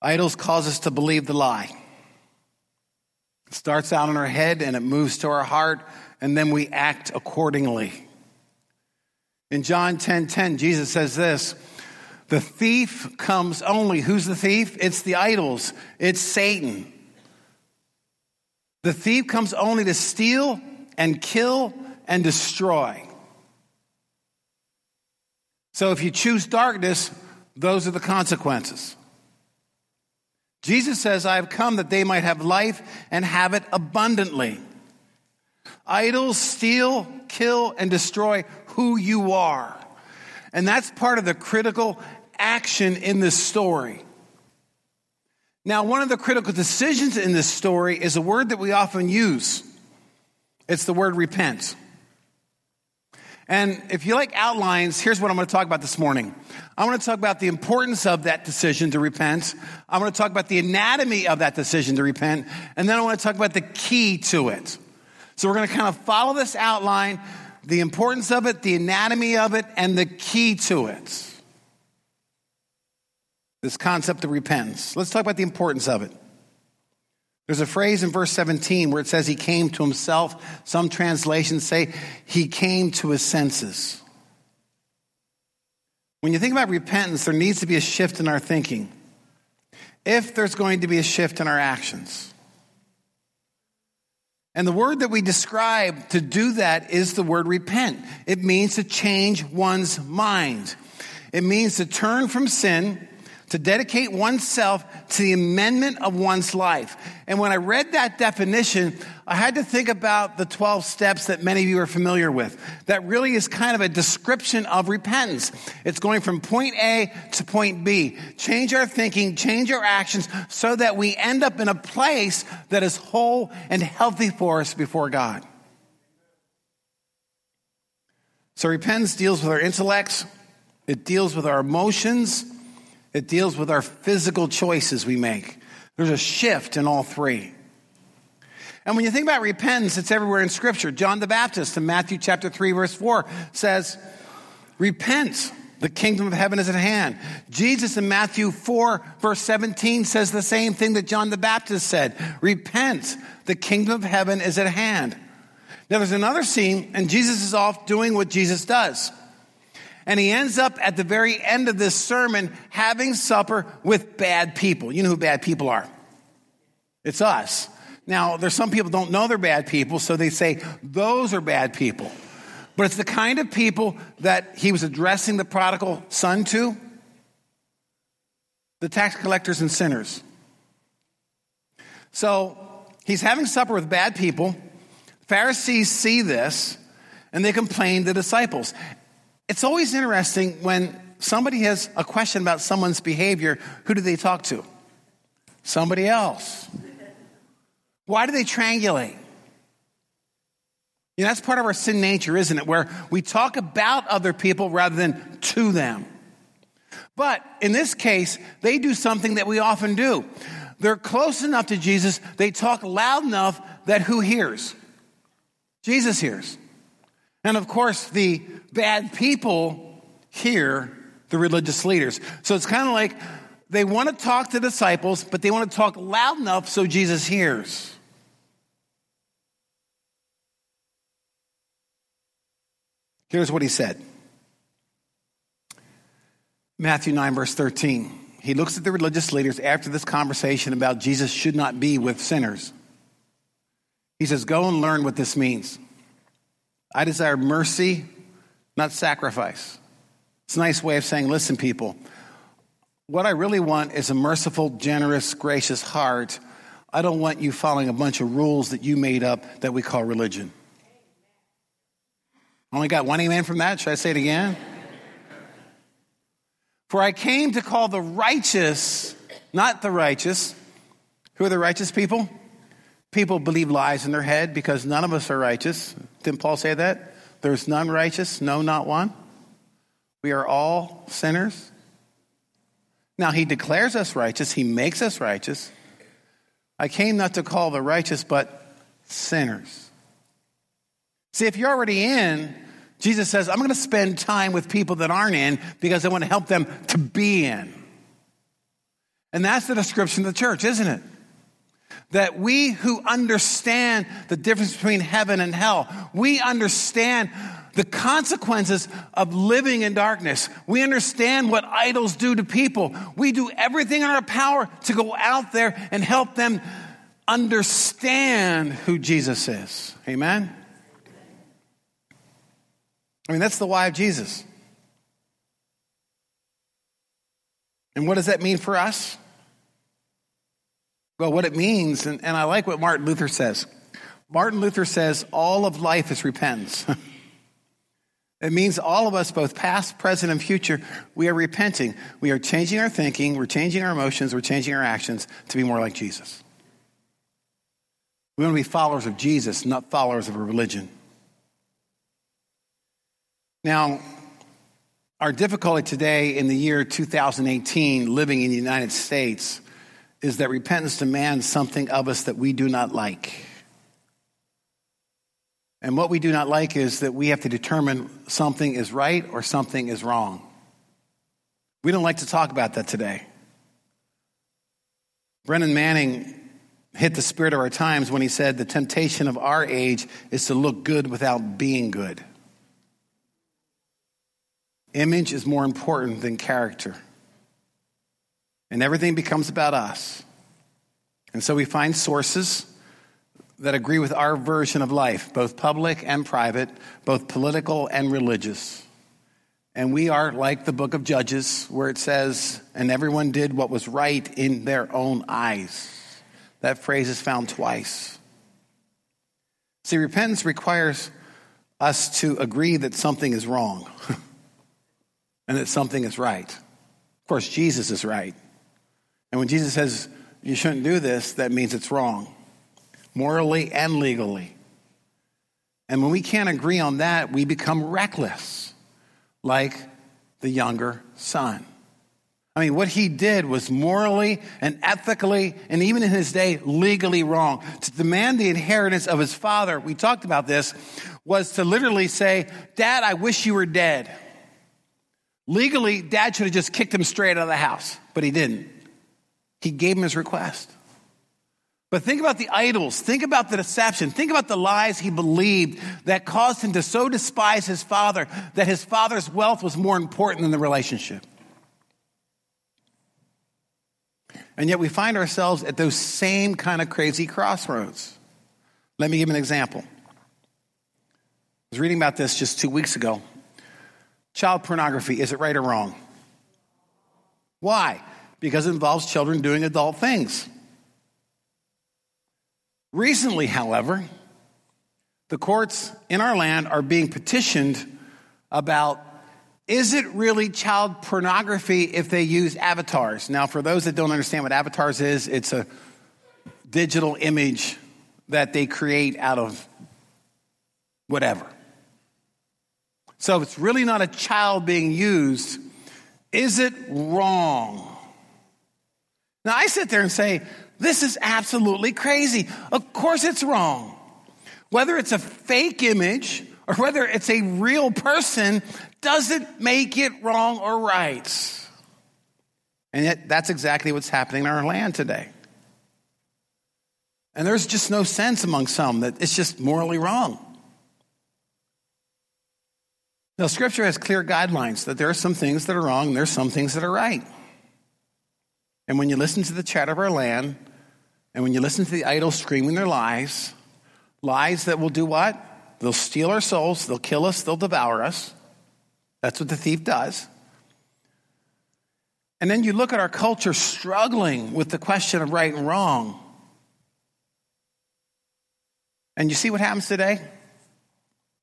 Idols cause us to believe the lie. It starts out in our head and it moves to our heart, and then we act accordingly. In John 10 10, Jesus says this The thief comes only. Who's the thief? It's the idols, it's Satan. The thief comes only to steal and kill and destroy. So if you choose darkness, those are the consequences. Jesus says, I have come that they might have life and have it abundantly. Idols steal, kill, and destroy who you are. And that's part of the critical action in this story. Now, one of the critical decisions in this story is a word that we often use. It's the word repent. And if you like outlines, here's what I'm going to talk about this morning. I want to talk about the importance of that decision to repent. I want to talk about the anatomy of that decision to repent. And then I want to talk about the key to it. So we're going to kind of follow this outline, the importance of it, the anatomy of it, and the key to it. This concept of repentance. Let's talk about the importance of it. There's a phrase in verse 17 where it says he came to himself. Some translations say he came to his senses. When you think about repentance, there needs to be a shift in our thinking. If there's going to be a shift in our actions. And the word that we describe to do that is the word repent. It means to change one's mind. It means to turn from sin to dedicate oneself to the amendment of one's life. And when I read that definition, I had to think about the 12 steps that many of you are familiar with. That really is kind of a description of repentance. It's going from point A to point B. Change our thinking, change our actions so that we end up in a place that is whole and healthy for us before God. So repentance deals with our intellects, it deals with our emotions, it deals with our physical choices we make. There's a shift in all three. And when you think about repentance, it's everywhere in Scripture. John the Baptist in Matthew chapter 3, verse 4 says, Repent, the kingdom of heaven is at hand. Jesus in Matthew 4, verse 17 says the same thing that John the Baptist said Repent, the kingdom of heaven is at hand. Now there's another scene, and Jesus is off doing what Jesus does. And he ends up at the very end of this sermon having supper with bad people. You know who bad people are? It's us. Now, there's some people don't know they're bad people, so they say those are bad people. But it's the kind of people that he was addressing the prodigal son to the tax collectors and sinners. So he's having supper with bad people. Pharisees see this and they complain to the disciples. It's always interesting when somebody has a question about someone's behavior, who do they talk to? Somebody else. Why do they triangulate? You know, that's part of our sin nature, isn't it? Where we talk about other people rather than to them. But in this case, they do something that we often do. They're close enough to Jesus, they talk loud enough that who hears? Jesus hears. And of course, the bad people hear the religious leaders. So it's kind of like they want to talk to disciples, but they want to talk loud enough so Jesus hears. Here's what he said Matthew 9, verse 13. He looks at the religious leaders after this conversation about Jesus should not be with sinners. He says, Go and learn what this means. I desire mercy, not sacrifice. It's a nice way of saying, listen, people, what I really want is a merciful, generous, gracious heart. I don't want you following a bunch of rules that you made up that we call religion. Only got one amen from that. Should I say it again? For I came to call the righteous, not the righteous. Who are the righteous people? People believe lies in their head because none of us are righteous. Didn't Paul say that? There's none righteous, no, not one. We are all sinners. Now, he declares us righteous, he makes us righteous. I came not to call the righteous, but sinners. See, if you're already in, Jesus says, I'm going to spend time with people that aren't in because I want to help them to be in. And that's the description of the church, isn't it? That we who understand the difference between heaven and hell, we understand the consequences of living in darkness. We understand what idols do to people. We do everything in our power to go out there and help them understand who Jesus is. Amen? I mean, that's the why of Jesus. And what does that mean for us? Well, what it means, and, and I like what Martin Luther says. Martin Luther says all of life is repentance. It means all of us, both past, present, and future, we are repenting. We are changing our thinking, we're changing our emotions, we're changing our actions to be more like Jesus. We want to be followers of Jesus, not followers of a religion. Now, our difficulty today in the year 2018, living in the United States, is that repentance demands something of us that we do not like. And what we do not like is that we have to determine something is right or something is wrong. We don't like to talk about that today. Brennan Manning hit the spirit of our times when he said the temptation of our age is to look good without being good. Image is more important than character. And everything becomes about us. And so we find sources that agree with our version of life, both public and private, both political and religious. And we are like the book of Judges, where it says, and everyone did what was right in their own eyes. That phrase is found twice. See, repentance requires us to agree that something is wrong and that something is right. Of course, Jesus is right. And when Jesus says, you shouldn't do this, that means it's wrong morally and legally. And when we can't agree on that, we become reckless, like the younger son. I mean, what he did was morally and ethically, and even in his day, legally wrong. To demand the inheritance of his father, we talked about this, was to literally say, Dad, I wish you were dead. Legally, dad should have just kicked him straight out of the house, but he didn't. He gave him his request. But think about the idols. Think about the deception. Think about the lies he believed that caused him to so despise his father that his father's wealth was more important than the relationship. And yet we find ourselves at those same kind of crazy crossroads. Let me give an example. I was reading about this just two weeks ago. Child pornography, is it right or wrong? Why? Because it involves children doing adult things. Recently, however, the courts in our land are being petitioned about is it really child pornography if they use avatars? Now, for those that don't understand what avatars is, it's a digital image that they create out of whatever. So if it's really not a child being used. Is it wrong? Now, I sit there and say, this is absolutely crazy. Of course, it's wrong. Whether it's a fake image or whether it's a real person doesn't make it wrong or right. And yet, that's exactly what's happening in our land today. And there's just no sense among some that it's just morally wrong. Now, Scripture has clear guidelines that there are some things that are wrong and there's some things that are right. And when you listen to the chat of our land, and when you listen to the idols screaming their lies, lies that will do what? They'll steal our souls, they'll kill us, they'll devour us. That's what the thief does. And then you look at our culture struggling with the question of right and wrong. And you see what happens today?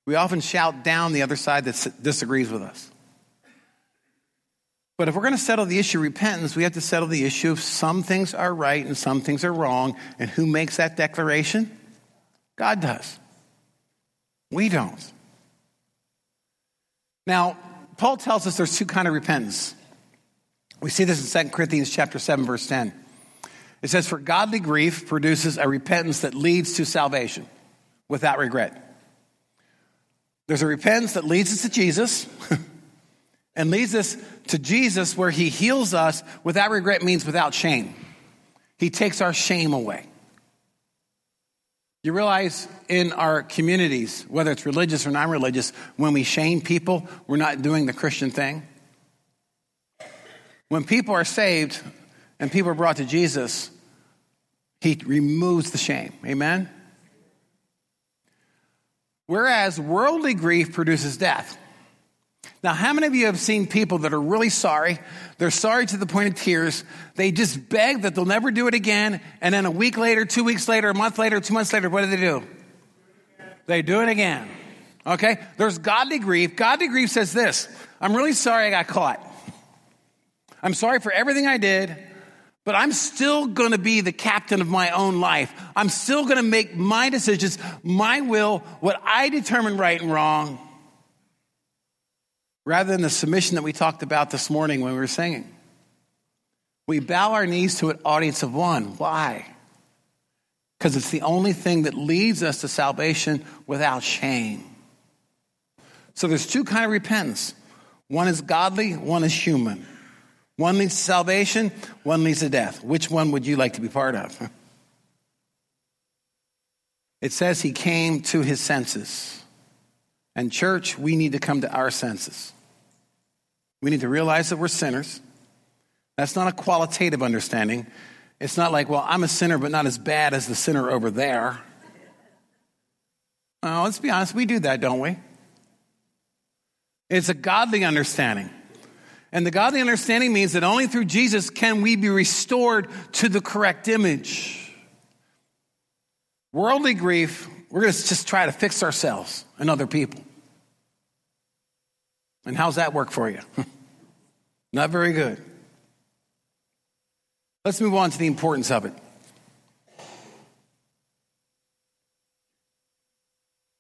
We often shout down the other side that disagrees with us. But if we're going to settle the issue of repentance, we have to settle the issue of some things are right and some things are wrong. And who makes that declaration? God does. We don't. Now, Paul tells us there's two kind of repentance. We see this in 2 Corinthians chapter 7 verse 10. It says for godly grief produces a repentance that leads to salvation without regret. There's a repentance that leads us to Jesus and leads us to Jesus, where he heals us without regret, means without shame. He takes our shame away. You realize in our communities, whether it's religious or non religious, when we shame people, we're not doing the Christian thing. When people are saved and people are brought to Jesus, he removes the shame. Amen? Whereas worldly grief produces death. Now, how many of you have seen people that are really sorry? They're sorry to the point of tears. They just beg that they'll never do it again. And then a week later, two weeks later, a month later, two months later, what do they do? They do it again. Okay? There's godly grief. Godly grief says this I'm really sorry I got caught. I'm sorry for everything I did, but I'm still going to be the captain of my own life. I'm still going to make my decisions, my will, what I determine right and wrong rather than the submission that we talked about this morning when we were singing. We bow our knees to an audience of one. Why? Because it's the only thing that leads us to salvation without shame. So there's two kind of repentance. One is godly, one is human. One leads to salvation, one leads to death. Which one would you like to be part of? It says he came to his senses. And church, we need to come to our senses. We need to realize that we're sinners. That's not a qualitative understanding. It's not like, well, I'm a sinner, but not as bad as the sinner over there. Oh, let's be honest, we do that, don't we? It's a godly understanding. And the godly understanding means that only through Jesus can we be restored to the correct image. Worldly grief, we're going to just try to fix ourselves and other people. And how's that work for you? Not very good. Let's move on to the importance of it.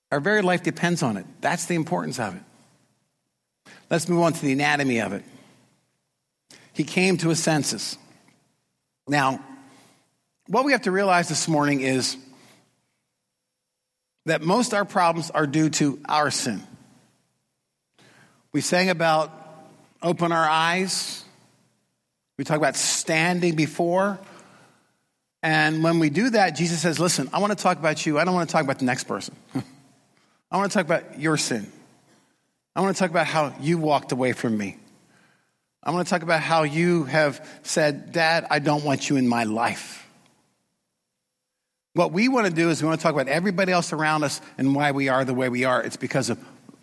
Our very life depends on it. That's the importance of it. Let's move on to the anatomy of it. He came to his senses. Now, what we have to realize this morning is that most our problems are due to our sin. We sang about open our eyes. We talk about standing before. And when we do that, Jesus says, Listen, I want to talk about you. I don't want to talk about the next person. I want to talk about your sin. I want to talk about how you walked away from me. I want to talk about how you have said, Dad, I don't want you in my life. What we want to do is we want to talk about everybody else around us and why we are the way we are. It's because of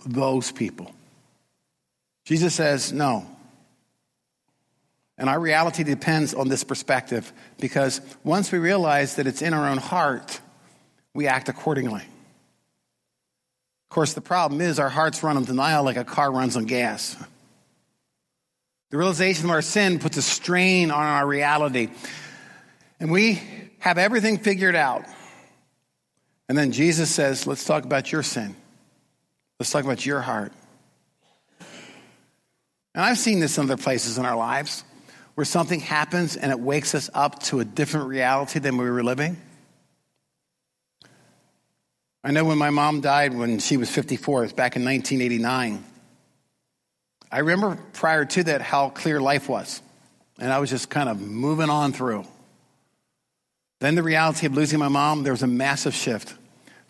those people. Jesus says, no. And our reality depends on this perspective because once we realize that it's in our own heart, we act accordingly. Of course, the problem is our hearts run on denial like a car runs on gas. The realization of our sin puts a strain on our reality. And we have everything figured out. And then Jesus says, Let's talk about your sin. Let's talk about your heart. And I've seen this in other places in our lives where something happens and it wakes us up to a different reality than we were living. I know when my mom died when she was 54, it was back in 1989. I remember prior to that how clear life was. And I was just kind of moving on through. Then the reality of losing my mom, there was a massive shift.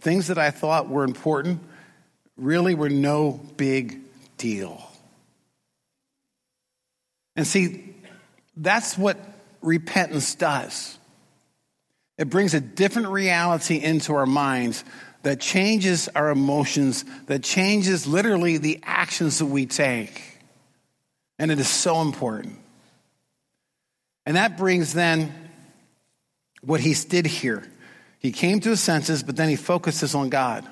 Things that I thought were important really were no big deal. And see, that's what repentance does. It brings a different reality into our minds that changes our emotions, that changes literally the actions that we take. And it is so important. And that brings then what he did here. He came to his senses, but then he focuses on God.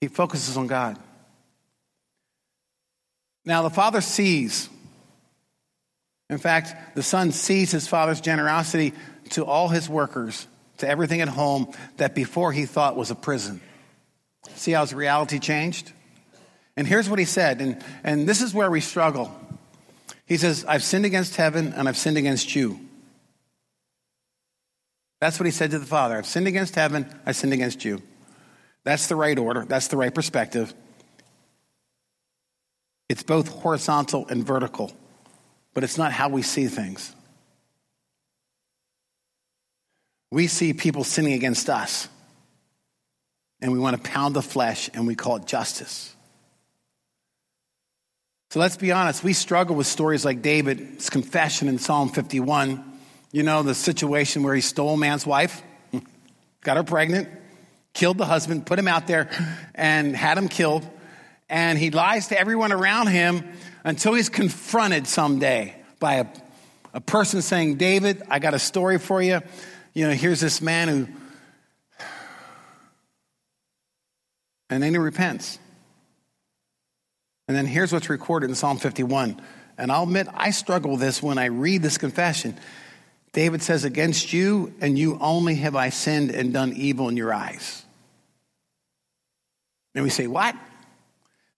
He focuses on God. Now, the Father sees in fact, the son sees his father's generosity to all his workers, to everything at home that before he thought was a prison. See how his reality changed? And here's what he said, and, and this is where we struggle. He says, I've sinned against heaven and I've sinned against you. That's what he said to the Father. I've sinned against heaven, I've sinned against you. That's the right order, that's the right perspective. It's both horizontal and vertical, but it's not how we see things. We see people sinning against us, and we want to pound the flesh, and we call it justice. So let's be honest, we struggle with stories like David's confession in Psalm 51. You know, the situation where he stole a man's wife, got her pregnant, killed the husband, put him out there, and had him killed. And he lies to everyone around him until he's confronted someday by a, a person saying, David, I got a story for you you know, here's this man who, and then he repents. And then here's what's recorded in Psalm 51. And I'll admit, I struggle with this when I read this confession. David says, Against you and you only have I sinned and done evil in your eyes. And we say, What?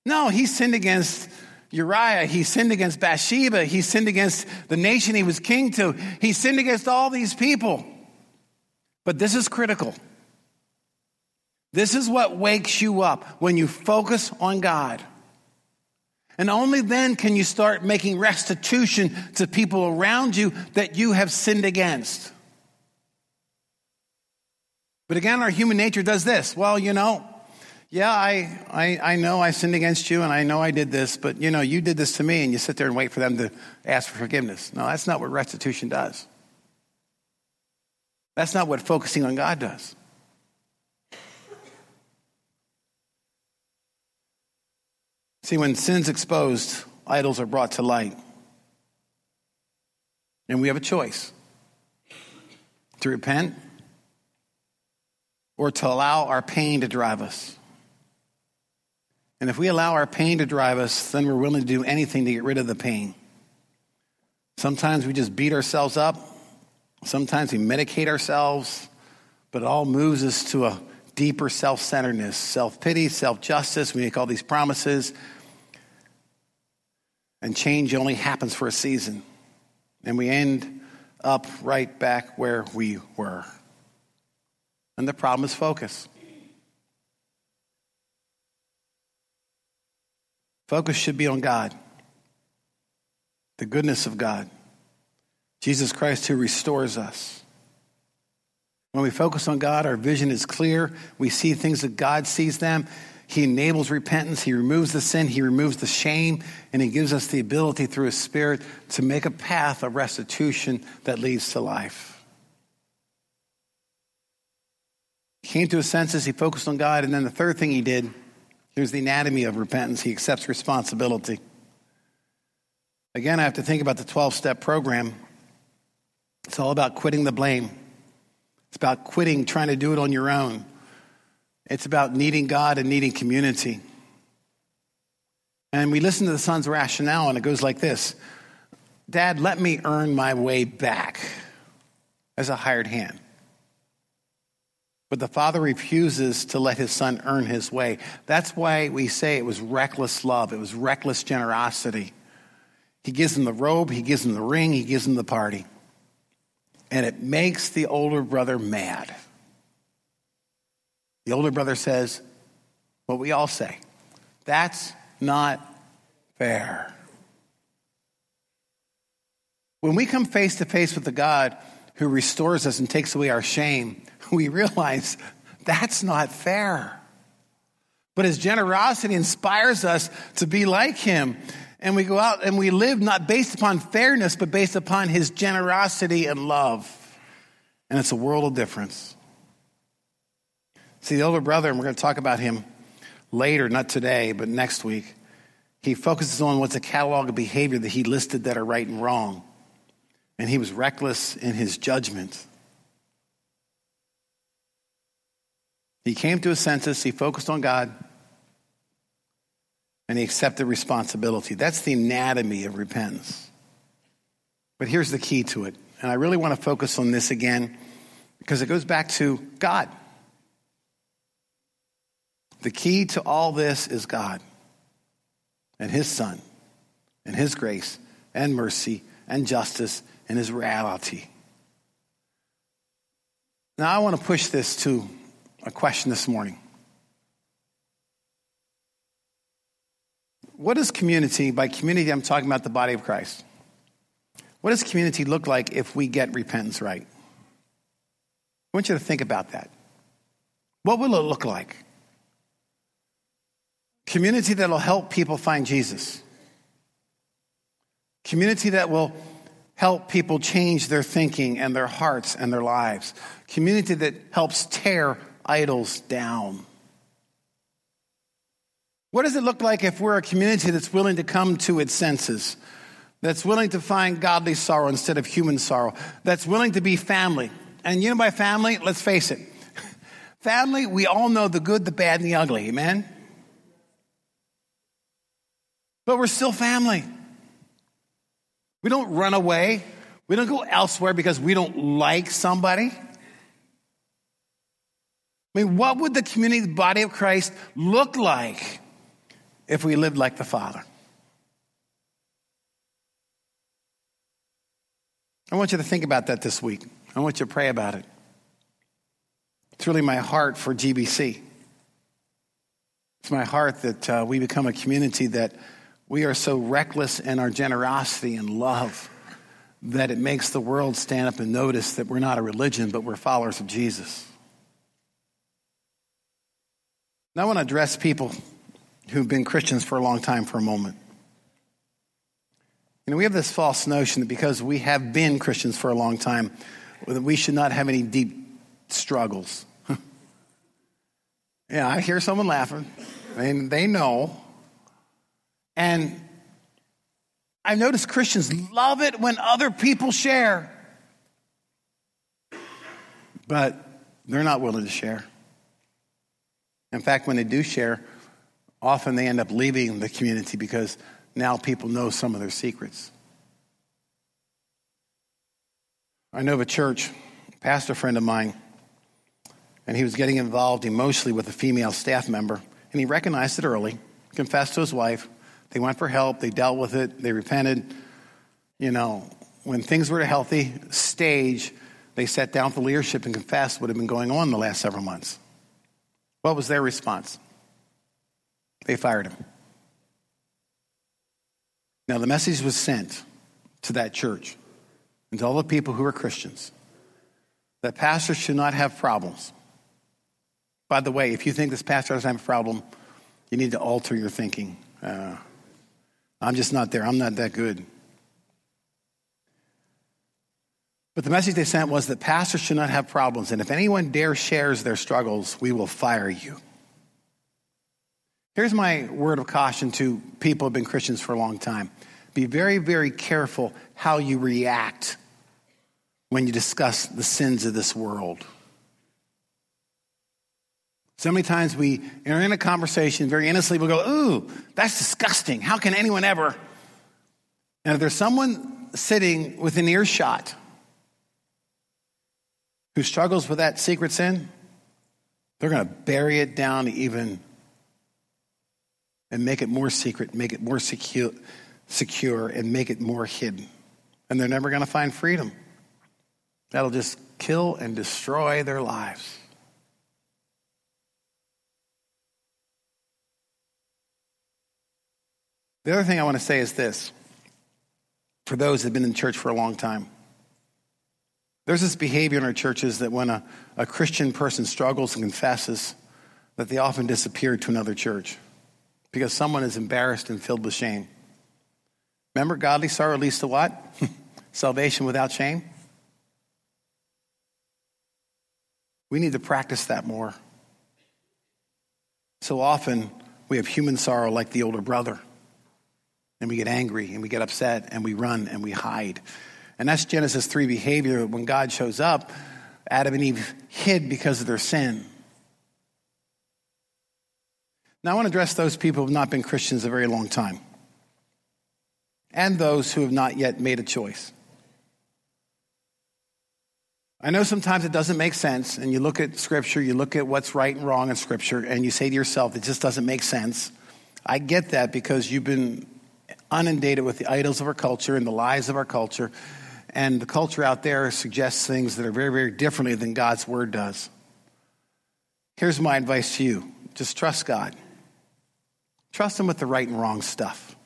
No, he sinned against Uriah. He sinned against Bathsheba. He sinned against the nation he was king to. He sinned against all these people. But this is critical. This is what wakes you up when you focus on God. And only then can you start making restitution to people around you that you have sinned against. But again, our human nature does this. Well, you know, yeah, I, I, I know I sinned against you and I know I did this, but you know, you did this to me and you sit there and wait for them to ask for forgiveness. No, that's not what restitution does. That's not what focusing on God does. See, when sin's exposed, idols are brought to light. And we have a choice to repent or to allow our pain to drive us. And if we allow our pain to drive us, then we're willing to do anything to get rid of the pain. Sometimes we just beat ourselves up Sometimes we medicate ourselves, but it all moves us to a deeper self centeredness, self pity, self justice. We make all these promises, and change only happens for a season. And we end up right back where we were. And the problem is focus. Focus should be on God, the goodness of God. Jesus Christ who restores us. When we focus on God, our vision is clear. We see things that God sees them. He enables repentance. He removes the sin. He removes the shame. And He gives us the ability through His Spirit to make a path of restitution that leads to life. He came to his senses. He focused on God. And then the third thing he did here's the anatomy of repentance he accepts responsibility. Again, I have to think about the 12 step program. It's all about quitting the blame. It's about quitting trying to do it on your own. It's about needing God and needing community. And we listen to the son's rationale, and it goes like this Dad, let me earn my way back as a hired hand. But the father refuses to let his son earn his way. That's why we say it was reckless love, it was reckless generosity. He gives him the robe, he gives him the ring, he gives him the party and it makes the older brother mad. The older brother says what we all say that's not fair. When we come face to face with the God who restores us and takes away our shame, we realize that's not fair. But his generosity inspires us to be like him and we go out and we live not based upon fairness, but based upon his generosity and love. And it's a world of difference. See, the older brother, and we're going to talk about him later, not today, but next week, he focuses on what's a catalog of behavior that he listed that are right and wrong. And he was reckless in his judgment. He came to his senses, he focused on God, and he accepted responsibility. That's the anatomy of repentance. But here's the key to it. And I really want to focus on this again because it goes back to God. The key to all this is God and His Son and His grace and mercy and justice and His reality. Now, I want to push this to a question this morning. what is community? By community, I'm talking about the body of Christ. What does community look like if we get repentance right? I want you to think about that. What will it look like? Community that'll help people find Jesus. Community that will help people change their thinking and their hearts and their lives. Community that helps tear idols down. What does it look like if we're a community that's willing to come to its senses? That's willing to find godly sorrow instead of human sorrow? That's willing to be family? And you know, by family, let's face it, family, we all know the good, the bad, and the ugly. Amen? But we're still family. We don't run away. We don't go elsewhere because we don't like somebody. I mean, what would the community, the body of Christ, look like if we lived like the Father? I want you to think about that this week. I want you to pray about it. It's really my heart for GBC. It's my heart that uh, we become a community that we are so reckless in our generosity and love that it makes the world stand up and notice that we're not a religion, but we're followers of Jesus. Now, I want to address people who've been Christians for a long time for a moment. You know, we have this false notion that because we have been Christians for a long time, that we should not have any deep struggles. yeah, I hear someone laughing. I mean, they know. And I've noticed Christians love it when other people share, but they're not willing to share. In fact, when they do share, often they end up leaving the community because now people know some of their secrets. I know of a church, a pastor friend of mine, and he was getting involved emotionally with a female staff member, and he recognized it early, confessed to his wife. They went for help, they dealt with it, they repented. You know, when things were at a healthy stage, they sat down the leadership and confessed what had been going on the last several months. What was their response? They fired him. Now, the message was sent to that church and to all the people who were Christians that pastors should not have problems. By the way, if you think this pastor doesn't have a problem, you need to alter your thinking. Uh, I'm just not there. I'm not that good. But the message they sent was that pastors should not have problems, and if anyone dare shares their struggles, we will fire you. Here's my word of caution to people who have been Christians for a long time. Be very, very careful how you react when you discuss the sins of this world. So many times we are in a conversation, very innocently, we'll go, Ooh, that's disgusting. How can anyone ever? And if there's someone sitting within earshot who struggles with that secret sin, they're going to bury it down even and make it more secret, make it more secure, secure and make it more hidden. And they're never going to find freedom. That'll just kill and destroy their lives. The other thing I want to say is this for those that have been in church for a long time. There's this behavior in our churches that when a, a Christian person struggles and confesses, that they often disappear to another church because someone is embarrassed and filled with shame. Remember, godly sorrow leads to what? Salvation without shame. We need to practice that more. So often we have human sorrow like the older brother, and we get angry and we get upset and we run and we hide. And that's Genesis 3 behavior. When God shows up, Adam and Eve hid because of their sin. Now, I want to address those people who have not been Christians a very long time and those who have not yet made a choice. I know sometimes it doesn't make sense, and you look at Scripture, you look at what's right and wrong in Scripture, and you say to yourself, it just doesn't make sense. I get that because you've been inundated with the idols of our culture and the lies of our culture, and the culture out there suggests things that are very, very differently than God's Word does. Here's my advice to you just trust God. Trust Him with the right and wrong stuff.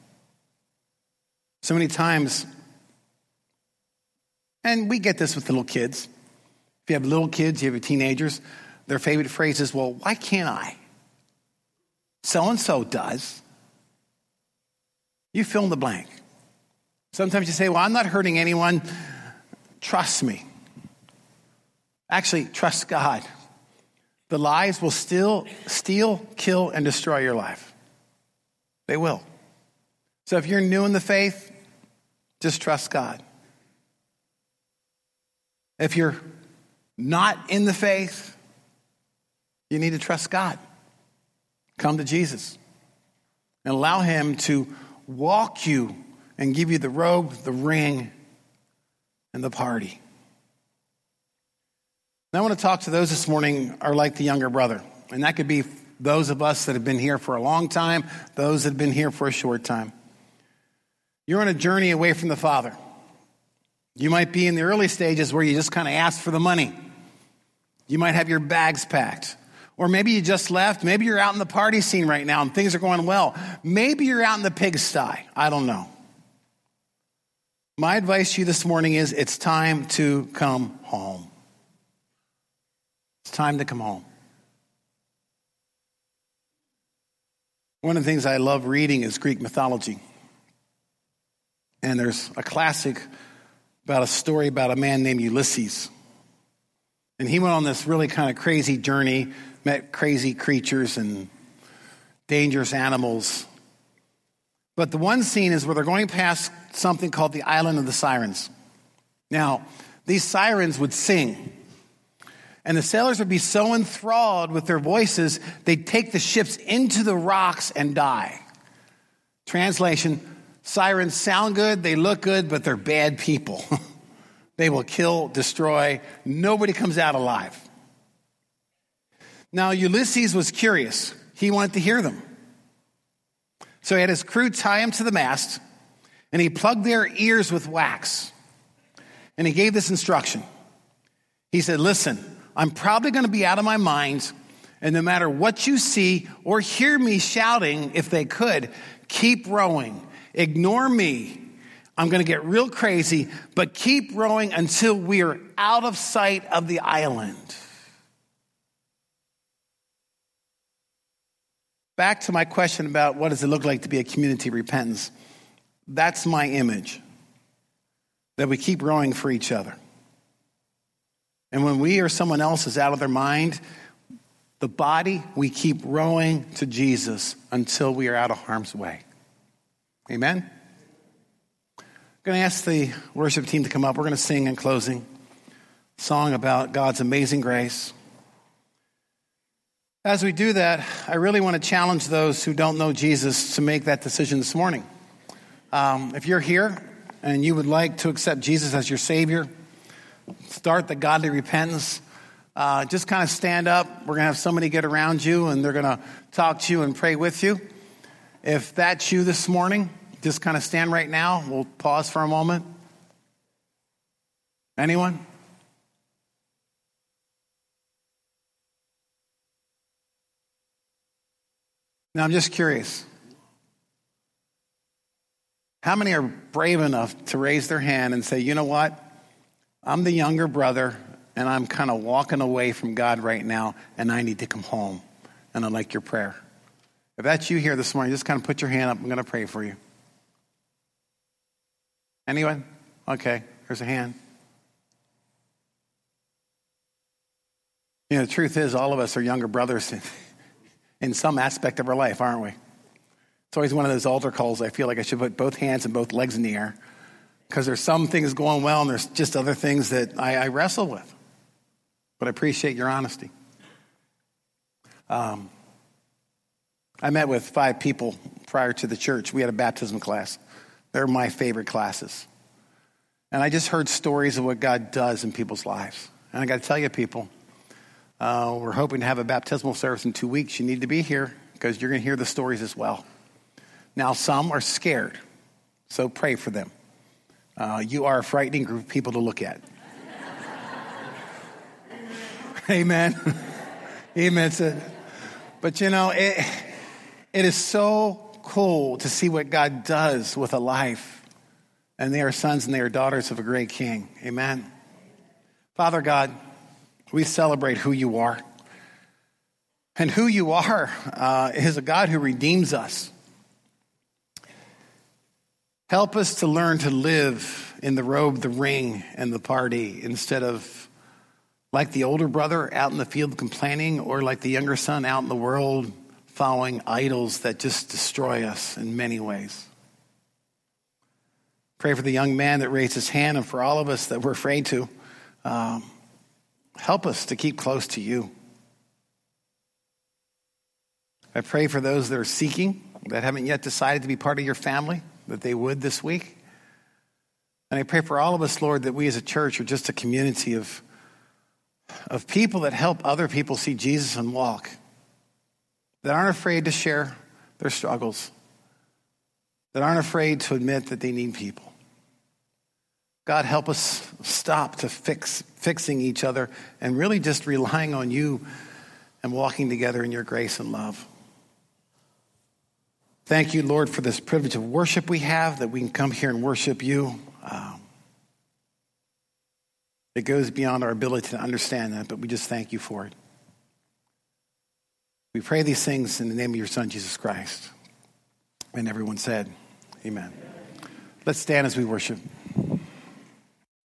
So many times, and we get this with little kids. If you have little kids, you have teenagers, their favorite phrase is, Well, why can't I? So and so does. You fill in the blank. Sometimes you say, Well, I'm not hurting anyone. Trust me. Actually, trust God. The lies will still steal, kill, and destroy your life. They will. So if you're new in the faith, just trust God. If you're not in the faith, you need to trust God. Come to Jesus and allow Him to walk you and give you the robe, the ring, and the party. Now, I want to talk to those this morning are like the younger brother. And that could be those of us that have been here for a long time, those that have been here for a short time. You're on a journey away from the Father. You might be in the early stages where you just kind of ask for the money. You might have your bags packed. Or maybe you just left. Maybe you're out in the party scene right now and things are going well. Maybe you're out in the pigsty. I don't know. My advice to you this morning is it's time to come home. It's time to come home. One of the things I love reading is Greek mythology. And there's a classic about a story about a man named Ulysses. And he went on this really kind of crazy journey, met crazy creatures and dangerous animals. But the one scene is where they're going past something called the Island of the Sirens. Now, these sirens would sing. And the sailors would be so enthralled with their voices, they'd take the ships into the rocks and die. Translation Sirens sound good, they look good, but they're bad people. they will kill, destroy. Nobody comes out alive. Now, Ulysses was curious. He wanted to hear them. So he had his crew tie him to the mast, and he plugged their ears with wax. And he gave this instruction. He said, Listen, I'm probably going to be out of my mind, and no matter what you see or hear me shouting, if they could, keep rowing Ignore me. I'm going to get real crazy, but keep rowing until we are out of sight of the island. Back to my question about what does it look like to be a community of repentance. That's my image. That we keep rowing for each other. And when we or someone else is out of their mind, the body, we keep rowing to Jesus until we are out of harm's way. Amen? I'm going to ask the worship team to come up. We're going to sing in closing song about God's amazing grace. As we do that, I really want to challenge those who don't know Jesus to make that decision this morning. Um, if you're here and you would like to accept Jesus as your Savior, start the godly repentance, uh, just kind of stand up. We're going to have somebody get around you and they're going to talk to you and pray with you. If that's you this morning, just kind of stand right now. We'll pause for a moment. Anyone? Now, I'm just curious. How many are brave enough to raise their hand and say, you know what? I'm the younger brother, and I'm kind of walking away from God right now, and I need to come home, and I'd like your prayer. If that's you here this morning, just kind of put your hand up. I'm going to pray for you. Anyone? Okay, there's a hand. You know, the truth is, all of us are younger brothers in, in some aspect of our life, aren't we? It's always one of those altar calls. I feel like I should put both hands and both legs in the air because there's some things going well and there's just other things that I, I wrestle with. But I appreciate your honesty. Um, I met with five people prior to the church. We had a baptism class. They're my favorite classes. And I just heard stories of what God does in people's lives. And I got to tell you, people, uh, we're hoping to have a baptismal service in two weeks. You need to be here because you're going to hear the stories as well. Now, some are scared, so pray for them. Uh, you are a frightening group of people to look at. Amen. Amen. But you know, it, It is so cool to see what God does with a life. And they are sons and they are daughters of a great king. Amen. Father God, we celebrate who you are. And who you are uh, is a God who redeems us. Help us to learn to live in the robe, the ring, and the party instead of like the older brother out in the field complaining or like the younger son out in the world following idols that just destroy us in many ways. Pray for the young man that raised his hand and for all of us that we're afraid to. Um, help us to keep close to you. I pray for those that are seeking, that haven't yet decided to be part of your family, that they would this week. And I pray for all of us, Lord, that we as a church are just a community of, of people that help other people see Jesus and walk that aren't afraid to share their struggles, that aren't afraid to admit that they need people. God, help us stop to fix fixing each other and really just relying on you and walking together in your grace and love. Thank you, Lord, for this privilege of worship we have, that we can come here and worship you. Um, it goes beyond our ability to understand that, but we just thank you for it. We pray these things in the name of your Son, Jesus Christ. And everyone said, Amen. Let's stand as we worship.